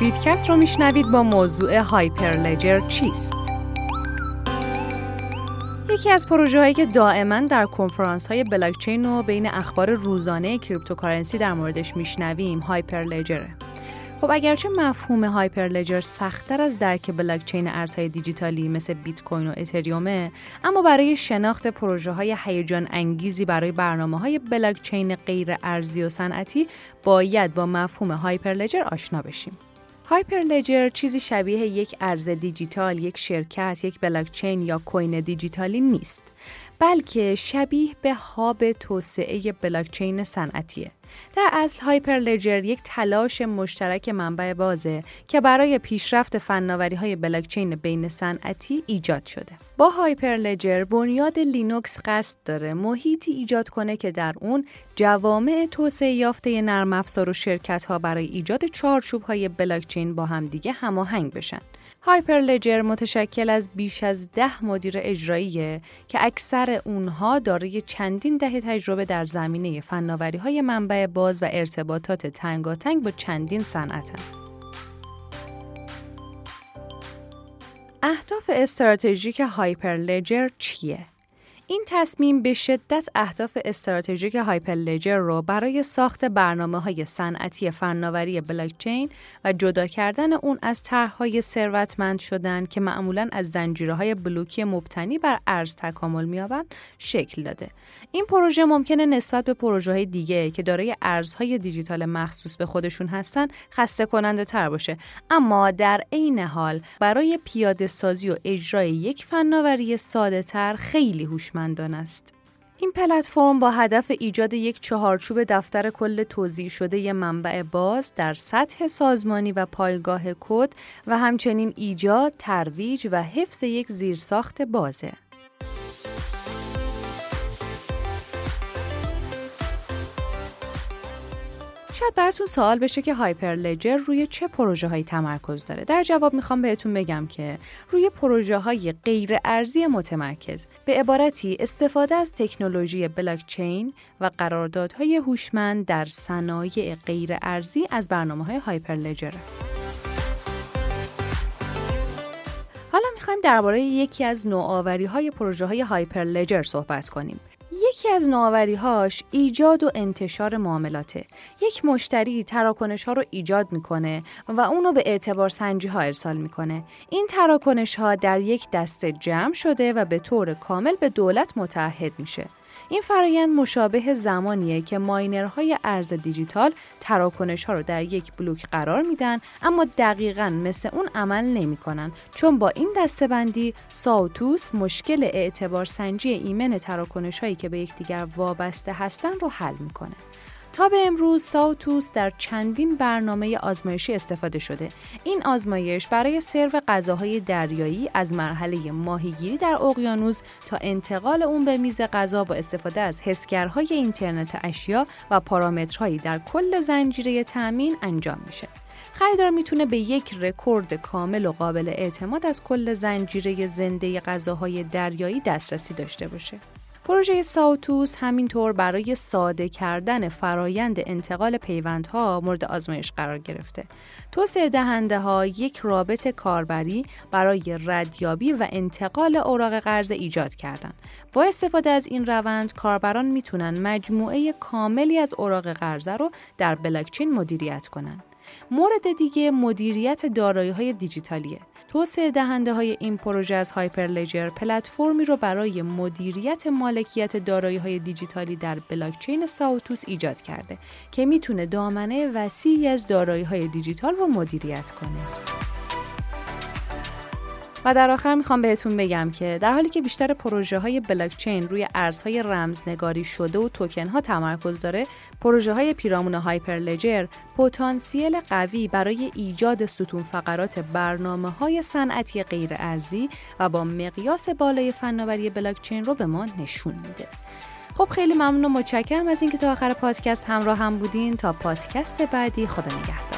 Bitcast رو میشنوید با موضوع Hyperledger چیست؟ یکی از پروژه هایی که دائما در کنفرانس های بلاکچین و بین اخبار روزانه cryptocurrency در موردش میشنویم Hyperledger ه. خب اگرچه مفهوم Hyperledger سختتر از درک بلاکچین ارزهای دیجیتالی مثل بیت کوین و اتریومه اما برای شناخت پروژه های هیجان انگیزی برای برنامه های بلاکچین غیر ارزی و صنعتی باید با مفهوم Hyperledger آشنا بشیم. Hyperledger چیزی شبیه یک ارز دیجیتال، یک شرکت، یک بلاکچین یا coin دیجیتالی نیست. بلکه شبیه به hub توسعه بلاکچین صنعتیه. در اصل Hyperledger یک تلاش مشترک منبع بازه که برای پیشرفت فناوری های بلاکچین بین صنعتی ایجاد شده. با Hyperledger بنیاد لینوکس قصد داره محیطی ایجاد کنه که در اون جوامع توسعه یافته نرم افزار و شرکت ها برای ایجاد چارچوب های بلاکچین با همدیگه هماهنگ بشن. هایپرلجر متشکل از بیش از ده مدیر اجراییه که اکثر اونها دارای چندین دهه تجربه در زمینه فناوری های منبع باز و ارتباطات تنگاتنگ با چندین صنعتن. اهداف استراتژیک هایپرلجر چیه؟ این تصمیم به شدت اهداف استراتژیک هایپرلجر رو برای ساخت برنامه های صنعتی فناوری بلاکچین و جدا کردن اون از طرحهای ثروتمند شدن که معمولا از زنجیرهای بلوکی مبتنی بر ارز تکامل می‌یابند شکل داده. این پروژه ممکنه نسبت به پروژه های دیگه که دارای ارزهای دیجیتال مخصوص به خودشون هستن خسته کننده تر باشه اما در عین حال برای پیاده سازی و اجرای یک فناوری ساده تر خیلی هوش هوشمندان است. این پلتفرم با هدف ایجاد یک چهارچوب دفتر کل توضیح شده منبع باز در سطح سازمانی و پایگاه کد و همچنین ایجاد، ترویج و حفظ یک زیرساخت بازه. شاید براتون سوال بشه که هایپرلجر روی چه پروژه هایی تمرکز داره. در جواب می‌خوام بهتون بگم که روی پروژه های غیر ارزی متمرکز به عبارتی استفاده از تکنولوژی بلاکچین و قراردادهای هوشمند در صنایع غیر ارزی از برنامه های هایپرلجر حالا می‌خوایم درباره یکی از نوآوری های پروژه های هایپرلجر صحبت کنیم. یکی از هاش ایجاد و انتشار معاملاته. یک مشتری تراکنش ها رو ایجاد می‌کنه و اونو به اعتبار سنجی ها ارسال می‌کنه. این تراکنش ها در یک دسته جمع شده و به طور کامل به دولت متحد میشه. این فرایند مشابه زمانیه که ماینرهای ارز دیجیتال تراکنش ها رو در یک بلوک قرار میدن اما دقیقا مثل اون عمل نمی‌کنن چون با این دستبندی ساوتوس مشکل اعتبار سنجی ایمن تراکنش هایی که به یکدیگر وابسته هستن رو حل می‌کنه. تا به امروز ساوتوس در چندین برنامه آزمایشی استفاده شده. این آزمایش برای سرو غذاهای دریایی از مرحله ماهیگیری در اقیانوس تا انتقال اون به میز غذا با استفاده از حسگرهای اینترنت اشیا و پارامترهایی در کل زنجیره تأمین انجام میشه. خریدار می‌تونه به یک رکورد کامل و قابل اعتماد از کل زنجیره زنده غذاهای دریایی دسترسی داشته باشه. پروژه ساوتوس همینطور برای ساده کردن فرایند انتقال پیوندها مورد آزمایش قرار گرفته. توسعه دهنده ها یک رابط کاربری برای ردیابی و انتقال اوراق قرض ایجاد کردند. با استفاده از این روند کاربران می‌تونن مجموعه کاملی از اوراق قرضه رو در بلاکچین مدیریت کنند. مورد دیگه مدیریت دارایی های دیجیتالیه. توسعه دهنده های این پروژه از هایپرلجر پلتفرمی رو برای مدیریت مالکیت دارایی های دیجیتالی در بلاکچین ساوتوس ایجاد کرده که می‌تونه دامنه وسیعی از دارایی های دیجیتال رو مدیریت کنه. و در آخر می‌خوام بهتون بگم که در حالی که بیشتر پروژه های بلاکچین روی ارزهای رمزنگاری شده و توکن ها تمرکز داره پروژه های پیرامون هایپرلجر پتانسیل قوی برای ایجاد ستون فقرات برنامه های صنعتی غیر ارزی و با مقیاس بالای فناوری بلاکچین رو به ما نشون میده. خب خیلی ممنون و متشکرم از اینکه تا آخر پادکست همراه هم بودین. تا پادکست بعدی خدا نگهدار.